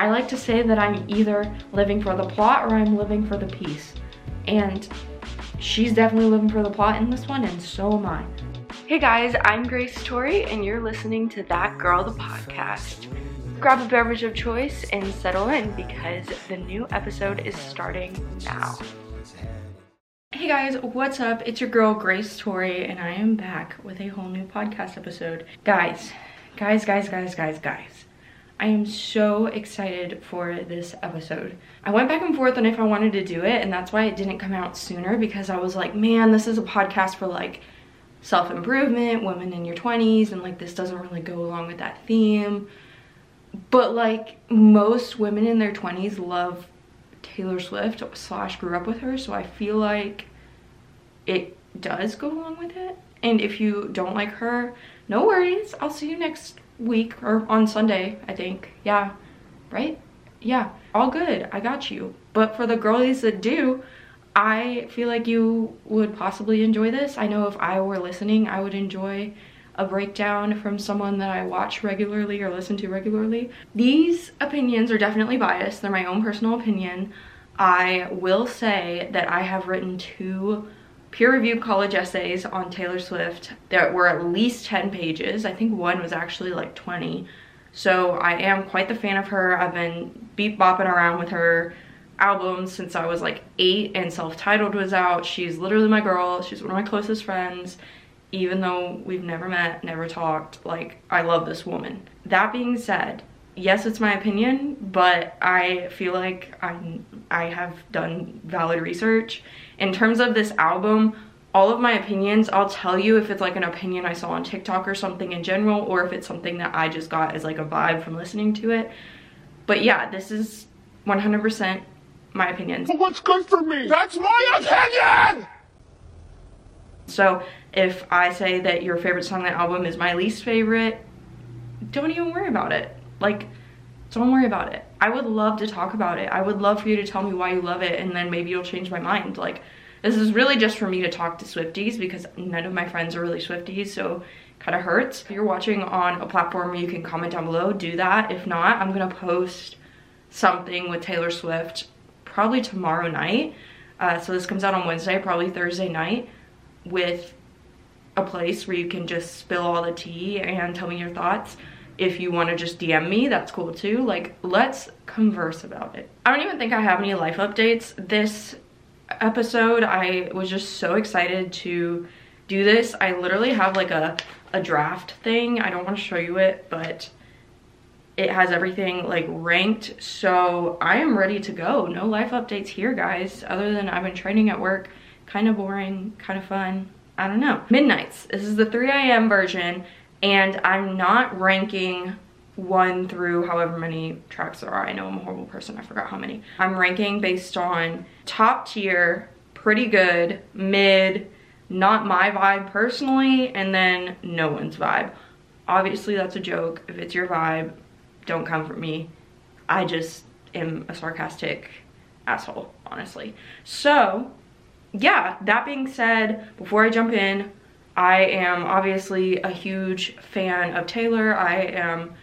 I like to say that I'm either living for the plot or I'm living for the peace. And she's definitely living for the plot in this one and so am I. Hey guys, I'm Grace Torie and you're listening to That Girl the Podcast. Grab a beverage of choice and settle in because the new episode is starting now. Hey guys, what's up? It's your girl Grace Torie and I am back with a whole new podcast episode. Guys, guys, guys, guys, guys, guys. I am so excited for this episode. I went back and forth on if I wanted to do it and that's why it didn't come out sooner because I was like, man, this is a podcast for like self-improvement, women in your 20s, and like this doesn't really go along with that theme. But like most women in their 20s love Taylor Swift slash grew up with her, so I feel like it does go along with it. And if you don't like her, no worries. I'll see you next week or on Sunday, I think. Yeah, right? Yeah, all good. I got you. But for the girlies that do, I feel like you would possibly enjoy this. I know if I were listening, I would enjoy a breakdown from someone that I watch regularly or listen to regularly. These opinions are definitely biased. They're my own personal opinion. I will say that I have written two peer-reviewed college essays on Taylor Swift that were at least 10 pages. I think one was actually like 20. So I am quite the fan of her. I've been beat bopping around with her albums since I was like eight and self-titled was out. She's literally my girl. She's one of my closest friends. Even though we've never met, never talked, like I love this woman. That being said, yes, it's my opinion, but I feel like I'm, I have done valid research. In terms of this album, all of my opinions, I'll tell you if it's like an opinion I saw on TikTok or something in general, or if it's something that I just got as like a vibe from listening to it. But yeah, this is 100% my opinions. What's good for me? That's my opinion! So if I say that your favorite song on the album is my least favorite, don't even worry about it. Like, don't worry about it. I would love to talk about it. I would love for you to tell me why you love it and then maybe you'll change my mind. Like, this is really just for me to talk to Swifties because none of my friends are really Swifties, so kind of hurts. If you're watching on a platform where you can comment down below, do that. If not, I'm gonna post something with Taylor Swift probably tomorrow night. Uh, so this comes out on Wednesday, probably Thursday night with a place where you can just spill all the tea and tell me your thoughts. If you want to just DM me, that's cool too. Like, let's converse about it. I don't even think I have any life updates. This episode, I was just so excited to do this. I literally have like a, a draft thing. I don't want to show you it, but it has everything like ranked so i am ready to go no life updates here guys other than i've been training at work kind of boring kind of fun i don't know midnights this is the 3 a.m version and i'm not ranking one through however many tracks there are i know i'm a horrible person i forgot how many i'm ranking based on top tier pretty good mid not my vibe personally and then no one's vibe obviously that's a joke if it's your vibe don't come for me. I just am a sarcastic asshole, honestly. So, yeah, that being said, before I jump in, I am obviously a huge fan of Taylor. I am,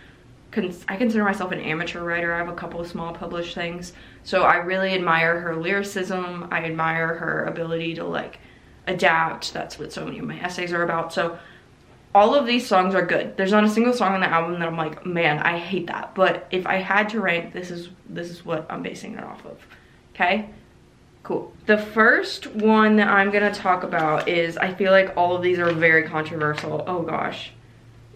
I consider myself an amateur writer. I have a couple of small published things. So I really admire her lyricism. I admire her ability to like adapt. That's what so many of my essays are about. So all of these songs are good. There's not a single song on the album that I'm like, man, I hate that. But if I had to rank, this is this is what I'm basing it off of. Okay? Cool. The first one that I'm gonna talk about is I feel like all of these are very controversial. Oh gosh.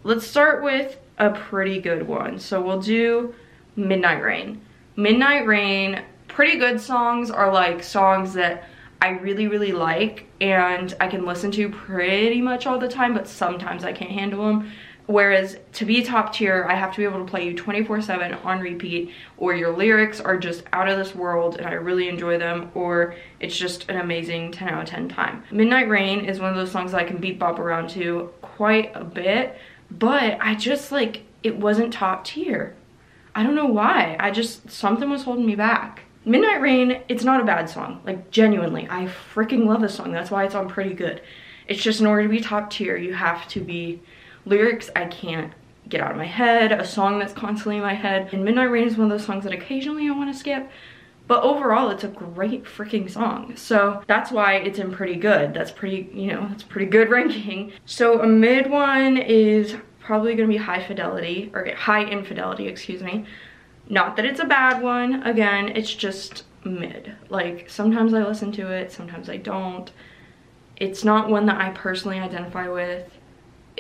Let's start with a pretty good one. So we'll do Midnight Rain. Midnight Rain, pretty good songs are like songs that I really, really like and I can listen to pretty much all the time, but sometimes I can't handle them. Whereas to be top tier, I have to be able to play you 24-7 on repeat, or your lyrics are just out of this world and I really enjoy them, or it's just an amazing 10 out of 10 time. Midnight Rain is one of those songs that I can beat bop around to quite a bit, but I just like, it wasn't top tier. I don't know why. I just, something was holding me back. Midnight Rain, it's not a bad song. Like, genuinely, I freaking love this song. That's why it's on pretty good. It's just in order to be top tier, you have to be lyrics I can't get out of my head, a song that's constantly in my head. And Midnight Rain is one of those songs that occasionally I want to skip. But overall, it's a great freaking song. So that's why it's in pretty good. That's pretty, you know, that's pretty good ranking. So a mid one is probably gonna be high fidelity, or high infidelity, excuse me. Not that it's a bad one, again, it's just mid. Like, sometimes I listen to it, sometimes I don't. It's not one that I personally identify with.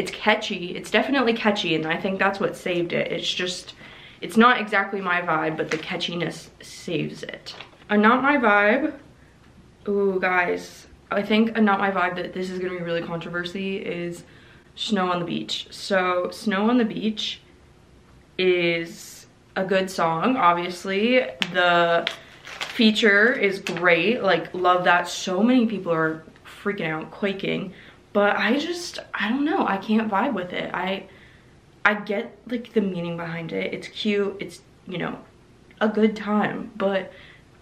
It's catchy, it's definitely catchy, and I think that's what saved it. It's just, it's not exactly my vibe, but the catchiness saves it. A Not My Vibe, ooh guys, I think a Not My Vibe that this is gonna be really controversy is Snow on the Beach. So Snow on the Beach is a good song, obviously. The feature is great, like love that. So many people are freaking out, quaking. But I just, I don't know, I can't vibe with it. I, I get like the meaning behind it. It's cute, it's, you know, a good time, but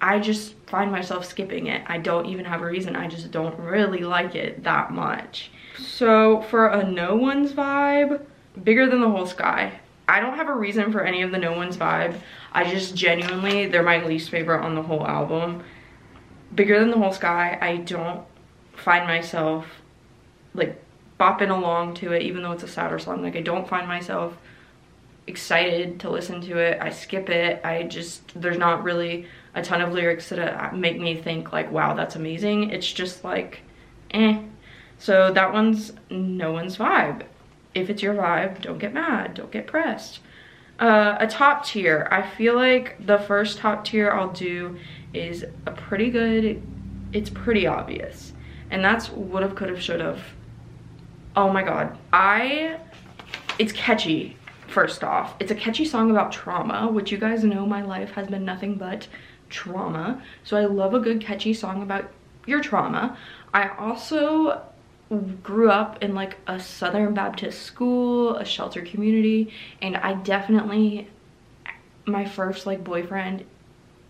I just find myself skipping it. I don't even have a reason. I just don't really like it that much. So for a no one's vibe, bigger than the whole sky. I don't have a reason for any of the no one's vibe. I just genuinely, they're my least favorite on the whole album. Bigger than the whole sky, I don't find myself like bopping along to it even though it's a sadder song. Like I don't find myself excited to listen to it. I skip it. I just, there's not really a ton of lyrics that make me think like, wow, that's amazing. It's just like, eh. So that one's no one's vibe. If it's your vibe, don't get mad, don't get pressed. Uh, a top tier, I feel like the first top tier I'll do is a pretty good, it's pretty obvious. And that's would've, could've, should've. Oh my god. I, it's catchy, first off. It's a catchy song about trauma, which you guys know my life has been nothing but trauma. So I love a good catchy song about your trauma. I also grew up in like a Southern Baptist school, a shelter community, and I definitely, my first like boyfriend,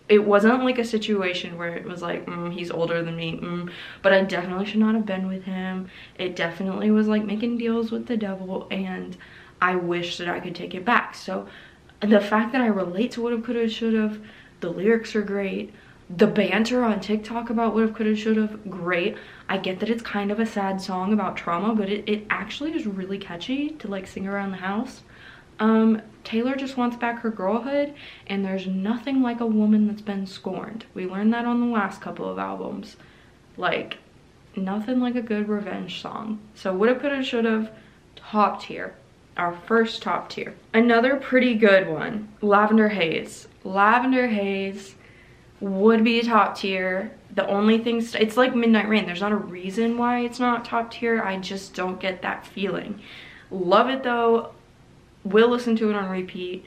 it wasn't like a situation where it was like, mm, he's older than me, mm, but I definitely should not have been with him. It definitely was like making deals with the devil and I wish that I could take it back. So the fact that I relate to what have, could have, should have, the lyrics are great. The banter on TikTok about what have, could have, should have, great. I get that it's kind of a sad song about trauma, but it, it actually is really catchy to like sing around the house. Um, Taylor just wants back her girlhood, and there's nothing like a woman that's been scorned. We learned that on the last couple of albums. Like, nothing like a good revenge song. So woulda, coulda, shoulda, top tier our first top tier. Another pretty good one, Lavender Haze. Lavender Haze would be top tier. The only thing, it's like Midnight Rain. There's not a reason why it's not top tier. I just don't get that feeling. Love it though. Will listen to it on repeat.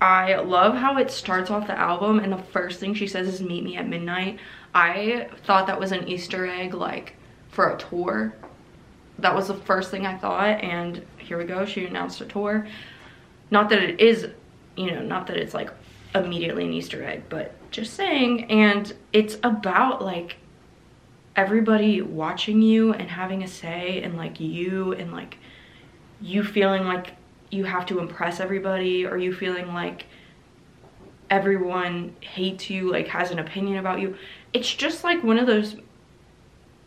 I love how it starts off the album and the first thing she says is meet me at midnight. I thought that was an Easter egg like for a tour. That was the first thing I thought and here we go, she announced a tour. Not that it is, you know, not that it's like immediately an Easter egg, but just saying. And it's about like everybody watching you and having a say and like you and like you feeling like you have to impress everybody or you feeling like everyone hates you, like has an opinion about you. It's just like one of those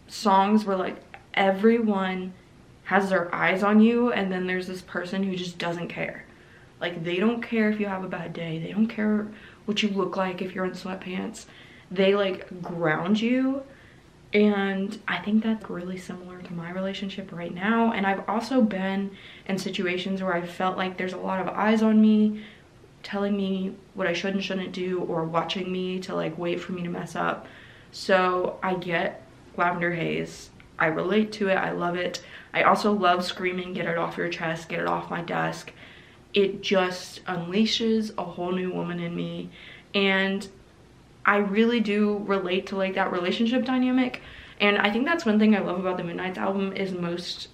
songs where like everyone has their eyes on you and then there's this person who just doesn't care. Like they don't care if you have a bad day. They don't care what you look like if you're in sweatpants. They like ground you and I think that's really similar to my relationship right now. And I've also been in situations where I felt like there's a lot of eyes on me telling me what I should and shouldn't do or watching me to like wait for me to mess up. So I get Lavender Haze. I relate to it. I love it. I also love screaming, get it off your chest, get it off my desk. It just unleashes a whole new woman in me. And I really do relate to like that relationship dynamic. And I think that's one thing I love about the Midnights album is most,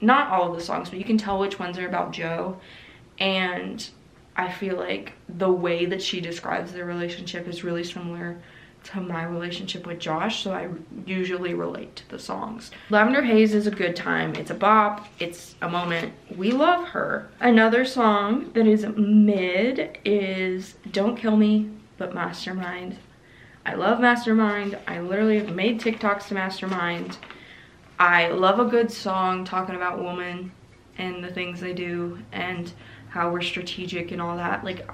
not all of the songs, but you can tell which ones are about Joe. And I feel like the way that she describes their relationship is really similar to my relationship with Josh, so I usually relate to the songs. Lavender Haze is a good time. It's a bop. It's a moment. We love her. Another song that is mid is Don't Kill Me, but Mastermind. I love Mastermind. I literally have made TikToks to Mastermind. I love a good song talking about women and the things they do and how we're strategic and all that. Like,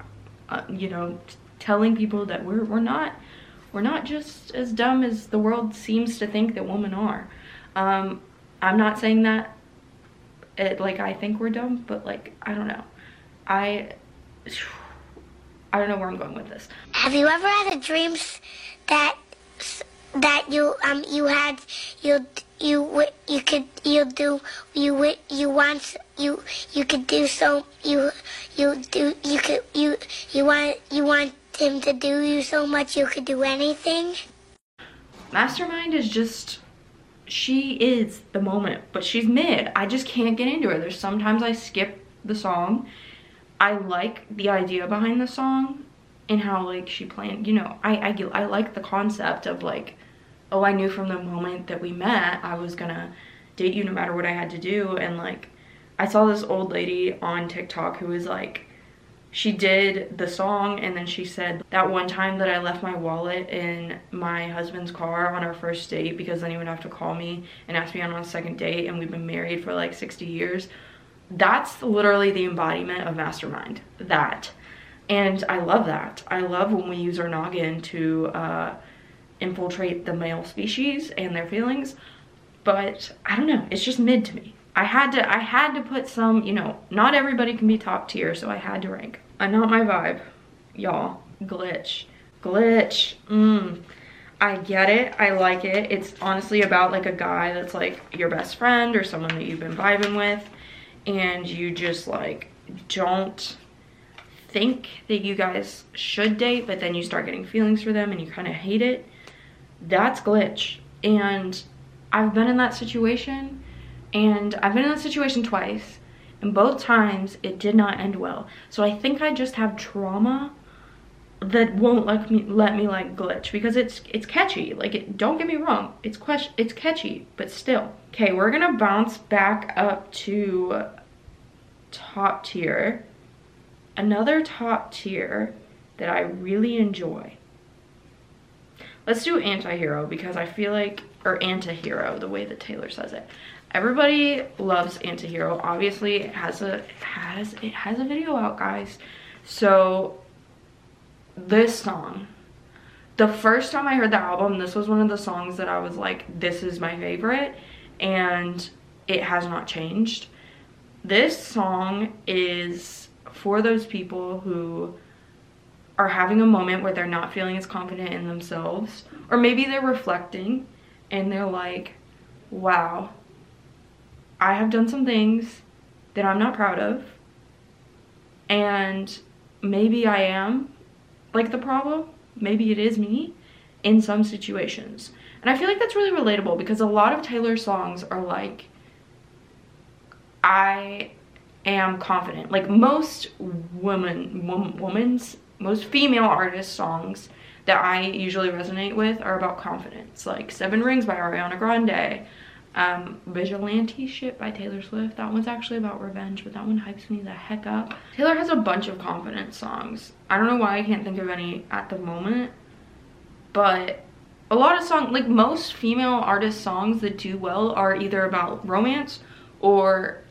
uh, you know, telling people that we're, we're not we're not just as dumb as the world seems to think that women are. Um, I'm not saying that it, like I think we're dumb, but like I don't know. I I don't know where I'm going with this. Have you ever had a dream that that you um you had you you you could you do you you want you you could do so you you do you could you you want you want him to do you so much you could do anything? Mastermind is just she is the moment, but she's mid. I just can't get into her. There's sometimes I skip the song. I like the idea behind the song and how like she planned, you know, I, I, I like the concept of like, oh, I knew from the moment that we met, I was gonna date you no matter what I had to do. And like, I saw this old lady on TikTok who was like, she did the song and then she said that one time that I left my wallet in my husband's car on our first date because then he would have to call me and ask me on a second date and we've been married for like 60 years. That's literally the embodiment of mastermind, that. And I love that. I love when we use our noggin to uh, infiltrate the male species and their feelings. But I don't know, it's just mid to me. I had to I had to put some, you know, not everybody can be top tier, so I had to rank. i'm not my vibe, y'all. Glitch. Glitch. Mmm. I get it. I like it. It's honestly about like a guy that's like your best friend or someone that you've been vibing with and you just like don't think that you guys should date but then you start getting feelings for them and you kind of hate it. That's glitch. And I've been in that situation and I've been in that situation twice and both times it did not end well. So I think I just have trauma that won't let me let me like glitch because it's it's catchy. Like it don't get me wrong it's question it's catchy but still. Okay we're gonna bounce back up to top tier. Another top tier that i really enjoy. Let's do anti-hero because i feel like or anti-hero the way that taylor says it. Everybody loves antihero. Obviously it has a has it has a video out guys. So this song. The first time i heard the album this was one of the songs that i was like this is my favorite and it has not changed. This song is for those people who are having a moment where they're not feeling as confident in themselves or maybe they're reflecting and they're like wow I have done some things that I'm not proud of and maybe I am like the problem maybe it is me in some situations. And I feel like that's really relatable because a lot of Taylor's songs are like I am confident. Like most women women's most female artist songs that I usually resonate with are about confidence. Like Seven Rings by Ariana Grande um, Vigilante Shit by Taylor Swift. That one's actually about revenge, but that one hypes me the heck up. Taylor has a bunch of confidence songs. I don't know why I can't think of any at the moment, but a lot of songs, like most female artist songs that do well are either about romance or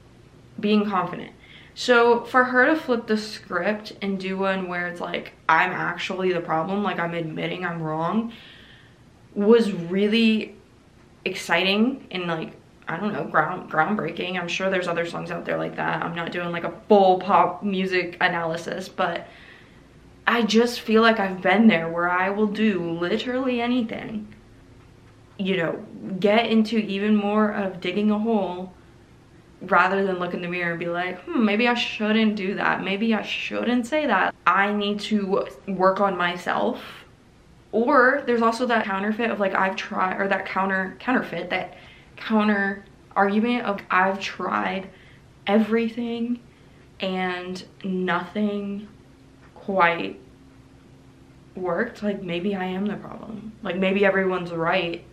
being confident. So for her to flip the script and do one where it's like, I'm actually the problem, like I'm admitting I'm wrong, was really exciting and like I don't know, ground groundbreaking. I'm sure there's other songs out there like that. I'm not doing like a full pop music analysis, but I just feel like I've been there where I will do literally anything. You know, get into even more of digging a hole rather than look in the mirror and be like, hmm, maybe I shouldn't do that. Maybe I shouldn't say that. I need to work on myself or there's also that counterfeit of like I've tried, or that counter, counterfeit, that counter argument of I've tried everything and nothing quite worked, like maybe I am the problem. Like maybe everyone's right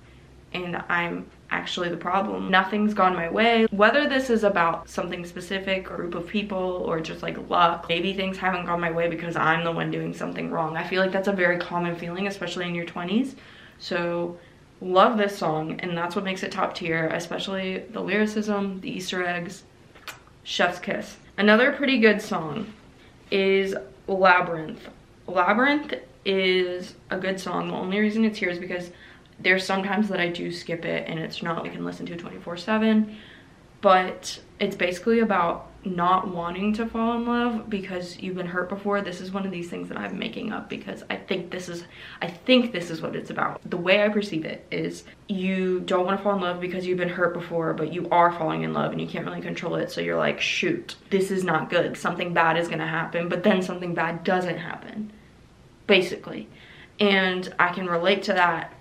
and I'm actually the problem. Nothing's gone my way. Whether this is about something specific group of people or just like luck, maybe things haven't gone my way because I'm the one doing something wrong. I feel like that's a very common feeling, especially in your 20s. So love this song and that's what makes it top tier, especially the lyricism, the Easter eggs, chef's kiss. Another pretty good song is Labyrinth. Labyrinth is a good song. The only reason it's here is because there's sometimes that I do skip it and it's not I can listen to 24 7 but it's basically about not wanting to fall in love because you've been hurt before. This is one of these things that i'm making up because i think this is i think this is what it's about. The way i perceive it is you don't want to fall in love because you've been hurt before but you are falling in love and you can't really control it. So you're like shoot this is not good. Something bad is going to happen but then something bad doesn't happen basically. And i can relate to that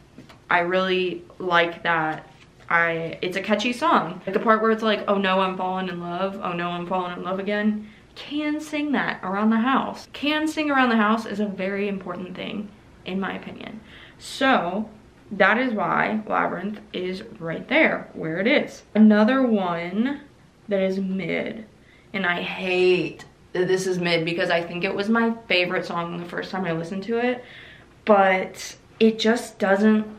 I really like that I it's a catchy song. Like the part where it's like, oh no, I'm falling in love. Oh no, I'm falling in love again. Can sing that around the house. Can sing around the house is a very important thing in my opinion. So that is why Labyrinth is right there where it is. Another one that is mid and I hate that this is mid because I think it was my favorite song the first time I listened to it but it just doesn't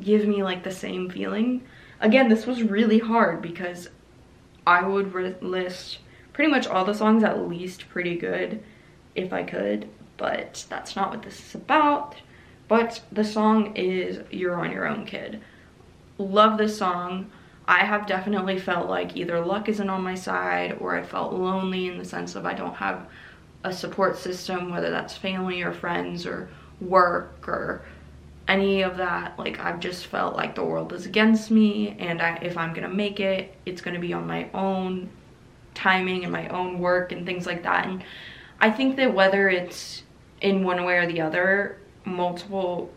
give me like the same feeling. Again, this was really hard because I would list pretty much all the songs at least pretty good if I could, but that's not what this is about. But the song is You're on Your Own Kid. Love this song. I have definitely felt like either luck isn't on my side or I felt lonely in the sense of I don't have a support system, whether that's family or friends or work or any of that like i've just felt like the world is against me and I, if i'm gonna make it it's gonna be on my own timing and my own work and things like that. And i think that whether it's in one way or the other multiple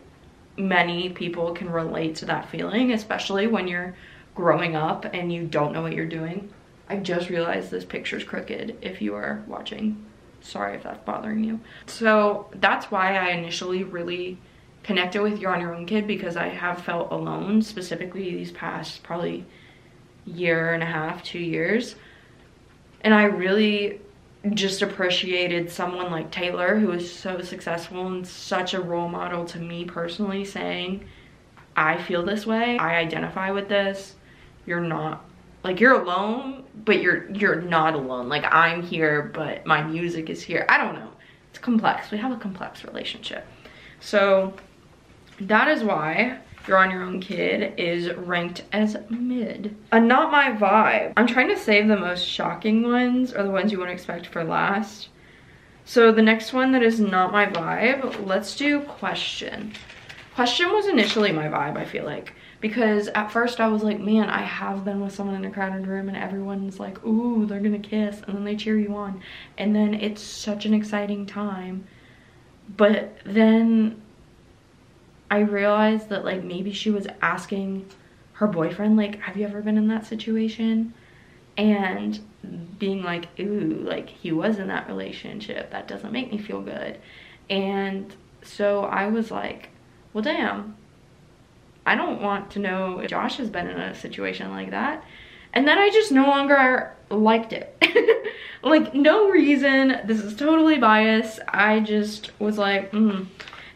many people can relate to that feeling especially when you're growing up and you don't know what you're doing. I just realized this picture's crooked if you are watching. Sorry if that's bothering you. So that's why i initially really connected with You're on Your Own Kid because I have felt alone, specifically these past probably year and a half, two years. And I really just appreciated someone like Taylor who is so successful and such a role model to me personally saying, I feel this way, I identify with this, you're not like you're alone, but you're you're not alone. Like I'm here, but my music is here. I don't know. It's complex. We have a complex relationship. So that is why You're on Your Own Kid is ranked as mid. A Not My Vibe. I'm trying to save the most shocking ones or the ones you wouldn't expect for last. So the next one that is not my vibe, let's do Question. Question was initially my vibe, I feel like. Because at first I was like, man, I have been with someone in a crowded room and everyone's like, ooh, they're gonna kiss. And then they cheer you on. And then it's such an exciting time. But then I realized that like maybe she was asking her boyfriend like have you ever been in that situation? And being like ooh like he was in that relationship. That doesn't make me feel good. And so I was like well damn. I don't want to know if Josh has been in a situation like that. And then I just no longer liked it. Like no reason. This is totally biased. I just was like mm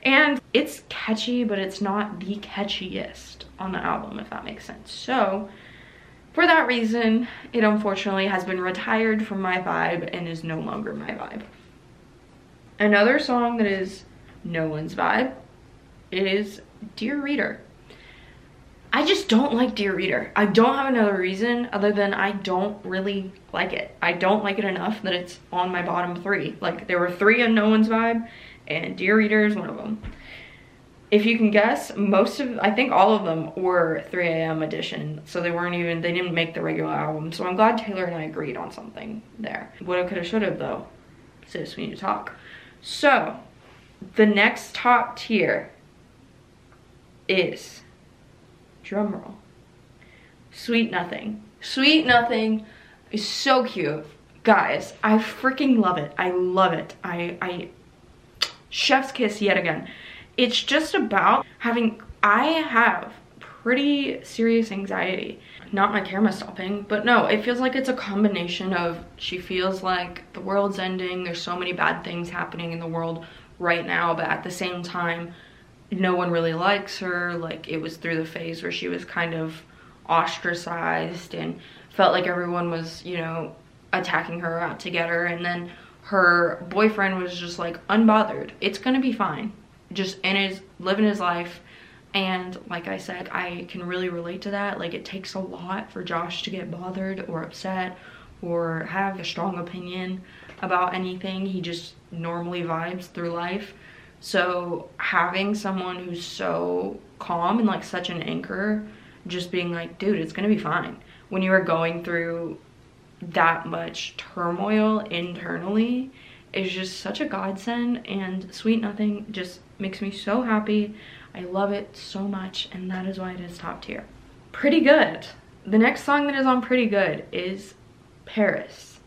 and it's catchy, but it's not the catchiest on the album, if that makes sense. So for that reason, it unfortunately has been retired from my vibe and is no longer my vibe. Another song that is no one's vibe is Dear Reader. I just don't like Dear Reader. I don't have another reason other than I don't really like it. I don't like it enough that it's on my bottom three. Like there were three on No One's Vibe and Dear Reader is one of them. If you can guess, most of, I think all of them were 3am edition, so they weren't even, they didn't make the regular album. So I'm glad Taylor and I agreed on something there. Woulda, coulda, shoulda though. Sis, we need to talk. So, the next top tier is, drumroll, Sweet Nothing. Sweet Nothing is so cute. Guys, I freaking love it. I love it. I, I chef's kiss yet again. It's just about having, I have pretty serious anxiety. Not my camera stopping, but no, it feels like it's a combination of she feels like the world's ending, there's so many bad things happening in the world right now, but at the same time, no one really likes her. Like it was through the phase where she was kind of ostracized and felt like everyone was, you know, attacking her out to get her. And then her boyfriend was just like unbothered. It's gonna be fine. Just in his living his life. And like I said, I can really relate to that. Like it takes a lot for Josh to get bothered or upset or have a strong opinion about anything. He just normally vibes through life. So having someone who's so calm and like such an anchor, just being like, dude, it's gonna be fine. When you are going through that much turmoil internally is just such a godsend and Sweet Nothing just makes me so happy. I love it so much and that is why it is top tier. Pretty Good. The next song that is on Pretty Good is Paris.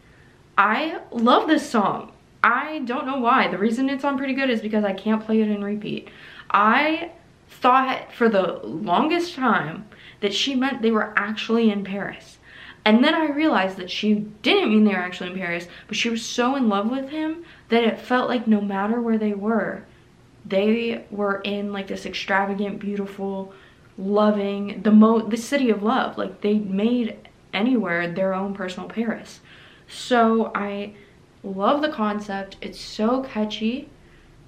I love this song. I don't know why. The reason it's on Pretty Good is because I can't play it in repeat. I thought for the longest time that she meant they were actually in Paris. And then I realized that she didn't mean they were actually in Paris, but she was so in love with him that it felt like no matter where they were, they were in like this extravagant, beautiful, loving, the mo the city of love. Like they made anywhere their own personal Paris. So I love the concept. It's so catchy.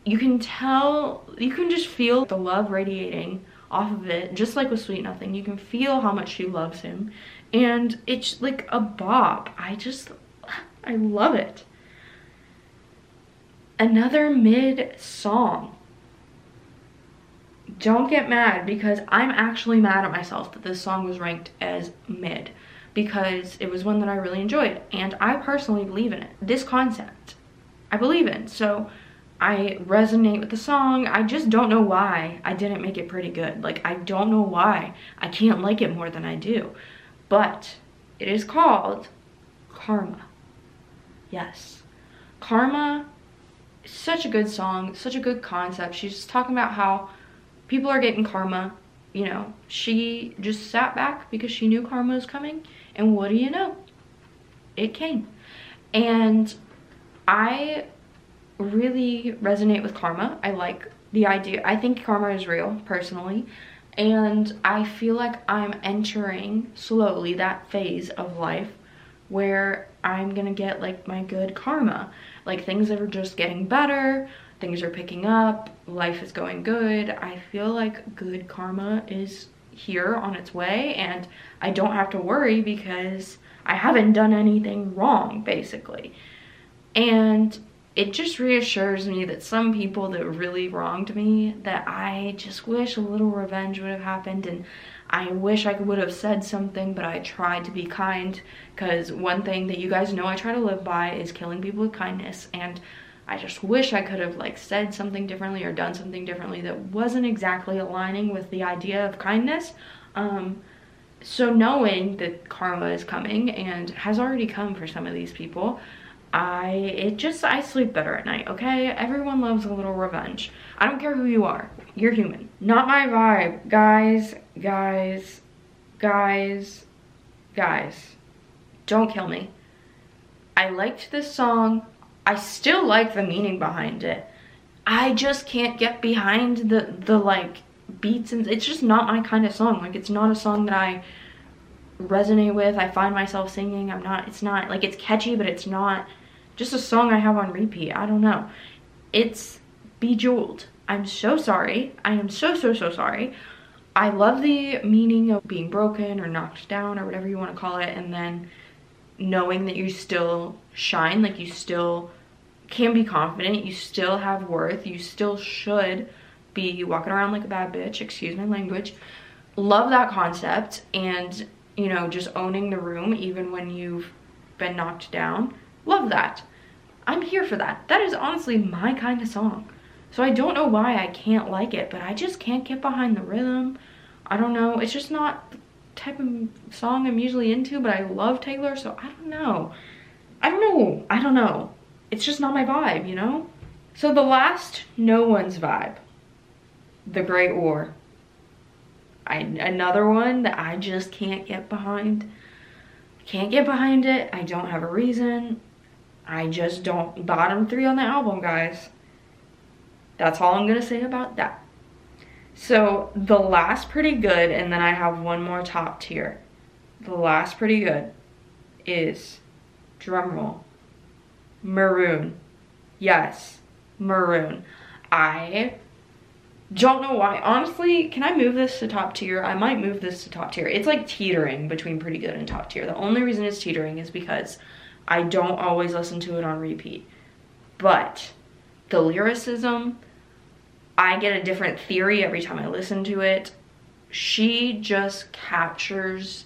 You can tell, you can just feel the love radiating off of it, just like with Sweet Nothing. You can feel how much she loves him and it's like a bop. I just, I love it. Another mid song. Don't get mad because I'm actually mad at myself that this song was ranked as mid because it was one that I really enjoyed and I personally believe in it. This concept, I believe in. So I resonate with the song. I just don't know why I didn't make it pretty good. Like, I don't know why I can't like it more than I do but it is called Karma. Yes. Karma such a good song, such a good concept. She's just talking about how people are getting karma. You know, she just sat back because she knew karma was coming. And what do you know? It came. And I really resonate with karma. I like the idea. I think karma is real, personally and I feel like I'm entering slowly that phase of life where I'm gonna get like my good karma. Like things are just getting better, things are picking up, life is going good. I feel like good karma is here on its way and I don't have to worry because I haven't done anything wrong basically. And it just reassures me that some people that really wronged me that I just wish a little revenge would have happened and I wish I would have said something but I tried to be kind because one thing that you guys know I try to live by is killing people with kindness and I just wish I could have like said something differently or done something differently that wasn't exactly aligning with the idea of kindness um, so knowing that karma is coming and has already come for some of these people I, it just, I sleep better at night, okay? Everyone loves a little revenge. I don't care who you are. You're human. Not my vibe. Guys, guys, guys, guys. Don't kill me. I liked this song. I still like the meaning behind it. I just can't get behind the, the like, beats and it's just not my kind of song. Like, it's not a song that I resonate with. I find myself singing. I'm not, it's not, like, it's catchy, but it's not just a song I have on repeat. I don't know. It's Bejeweled. I'm so sorry. I am so, so, so sorry. I love the meaning of being broken or knocked down or whatever you want to call it and then knowing that you still shine, like you still can be confident, you still have worth, you still should be walking around like a bad bitch, excuse my language. Love that concept and, you know, just owning the room even when you've been knocked down. Love that. I'm here for that. That is honestly my kind of song. So I don't know why I can't like it, but I just can't get behind the rhythm. I don't know. It's just not the type of song I'm usually into, but I love Taylor, so I don't know. I don't know. I don't know. It's just not my vibe, you know? So the last No One's Vibe, The Great War. I, another one that I just can't get behind. Can't get behind it. I don't have a reason. I just don't. Bottom three on the album, guys. That's all I'm going to say about that. So the last pretty good, and then I have one more top tier. The last pretty good is, drumroll, Maroon. Yes, Maroon. I don't know why. Honestly, can I move this to top tier? I might move this to top tier. It's like teetering between pretty good and top tier. The only reason it's teetering is because I don't always listen to it on repeat. But the lyricism, I get a different theory every time I listen to it. She just captures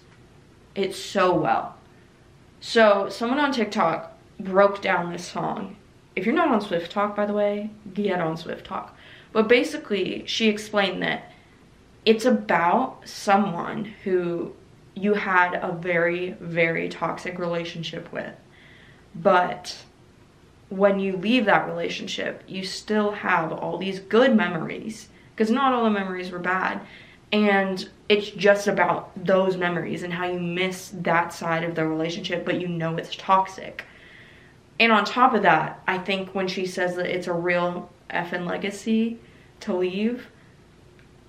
it so well. So someone on TikTok broke down this song. If you're not on SwiftTok, by the way, get on SwiftTok but basically, she explained that it's about someone who you had a very, very toxic relationship with. But when you leave that relationship, you still have all these good memories because not all the memories were bad. And it's just about those memories and how you miss that side of the relationship, but you know it's toxic. And on top of that, I think when she says that it's a real effing legacy to leave.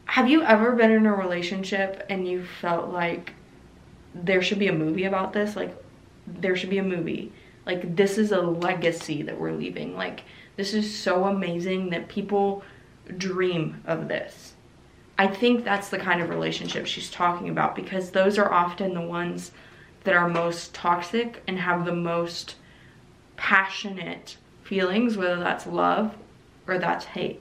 Have you ever been in a relationship and you felt like there should be a movie about this? Like, there should be a movie. Like, this is a legacy that we're leaving. Like, this is so amazing that people dream of this. I think that's the kind of relationship she's talking about because those are often the ones that are most toxic and have the most passionate feelings, whether that's love or that's hate.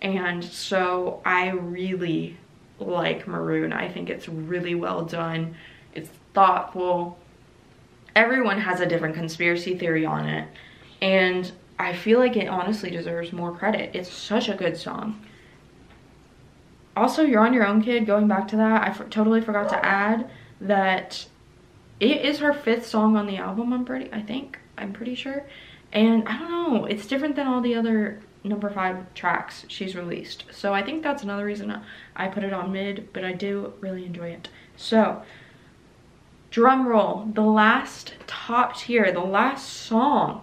And so I really like Maroon. I think it's really well done. It's thoughtful. Everyone has a different conspiracy theory on it. And I feel like it honestly deserves more credit. It's such a good song. Also, You're on Your Own Kid, going back to that, I totally forgot to add that it is her fifth song on the album, I'm pretty, I think, I'm pretty sure. And I don't know, it's different than all the other number five tracks she's released. So I think that's another reason I put it on mid, but I do really enjoy it. So, drum roll, the last top tier, the last song.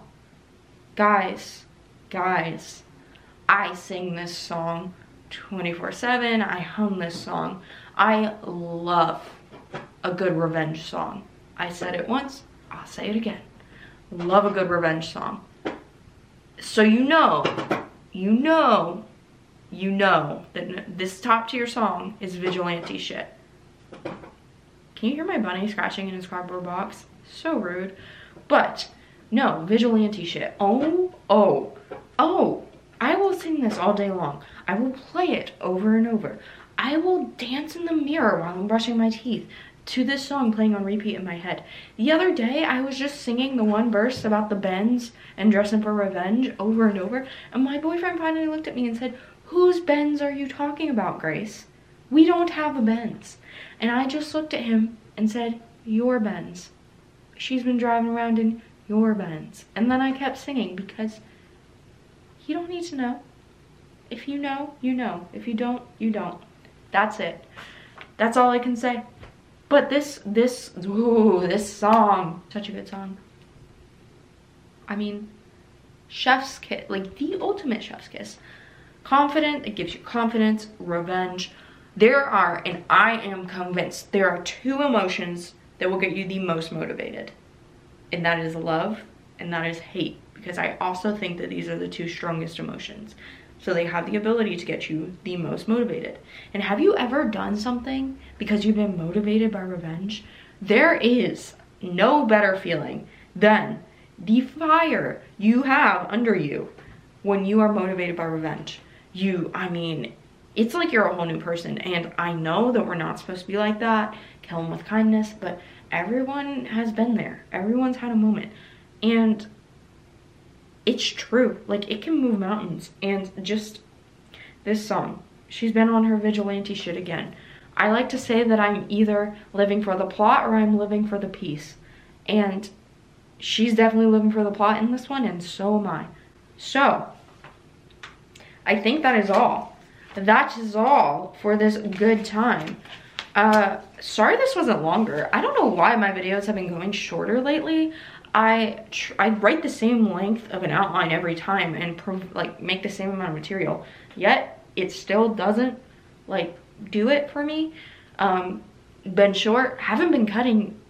Guys, guys, I sing this song 24-7. I hum this song. I love a good revenge song. I said it once, I'll say it again. Love a good revenge song. So you know you know, you know that this top tier song is vigilante shit. Can you hear my bunny scratching in his cardboard box? So rude. But, no, vigilante shit. Oh, oh, oh. I will sing this all day long. I will play it over and over. I will dance in the mirror while I'm brushing my teeth to this song playing on repeat in my head. The other day, I was just singing the one verse about the Benz and dressing for revenge over and over, and my boyfriend finally looked at me and said, whose Benz are you talking about, Grace? We don't have a Benz. And I just looked at him and said, your Benz. She's been driving around in your Benz. And then I kept singing because you don't need to know. If you know, you know. If you don't, you don't. That's it. That's all I can say. But this, this, ooh, this song, such a good song. I mean, chef's kiss, like the ultimate chef's kiss. Confident, it gives you confidence, revenge. There are, and I am convinced, there are two emotions that will get you the most motivated. And that is love and that is hate. Because I also think that these are the two strongest emotions. So they have the ability to get you the most motivated. And have you ever done something because you've been motivated by revenge? There is no better feeling than the fire you have under you when you are motivated by revenge. You, I mean, it's like you're a whole new person. And I know that we're not supposed to be like that, kill them with kindness, but everyone has been there. Everyone's had a moment. And it's true. Like it can move mountains. And just this song, she's been on her vigilante shit again. I like to say that I'm either living for the plot or I'm living for the peace. And she's definitely living for the plot in this one, and so am I. So, I think that is all. That is all for this good time. Uh, sorry this wasn't longer. I don't know why my videos have been going shorter lately. I I write the same length of an outline every time and like make the same amount of material. Yet it still doesn't like do it for me. Um, been short, haven't been cutting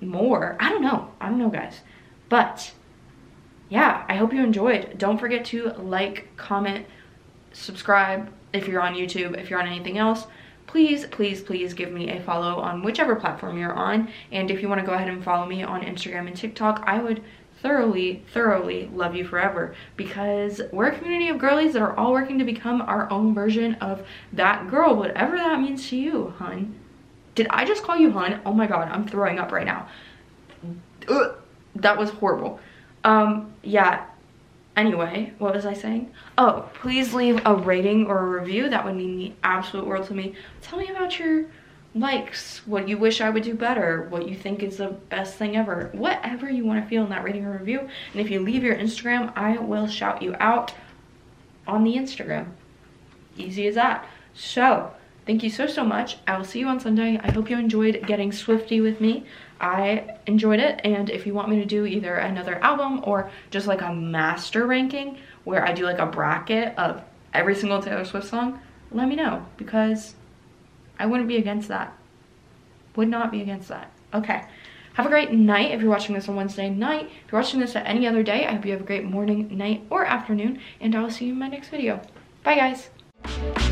more. I don't know. I don't know, guys. But yeah, I hope you enjoyed. Don't forget to like, comment, subscribe if you're on YouTube, if you're on anything else please, please, please give me a follow on whichever platform you're on. And if you want to go ahead and follow me on Instagram and TikTok, I would thoroughly, thoroughly love you forever because we're a community of girlies that are all working to become our own version of that girl, whatever that means to you, hun. Did I just call you hun? Oh my god, I'm throwing up right now. Ugh, that was horrible. Um, yeah, Anyway, what was I saying? Oh, please leave a rating or a review. That would mean the absolute world to me. Tell me about your likes, what you wish I would do better, what you think is the best thing ever, whatever you want to feel in that rating or review. And if you leave your Instagram, I will shout you out on the Instagram. Easy as that. So, thank you so, so much. I will see you on Sunday. I hope you enjoyed getting Swifty with me. I enjoyed it and if you want me to do either another album or just like a master ranking where I do like a bracket of every single Taylor Swift song, let me know because I wouldn't be against that. Would not be against that. Okay. Have a great night if you're watching this on Wednesday night. If you're watching this at any other day, I hope you have a great morning, night, or afternoon, and I will see you in my next video. Bye, guys.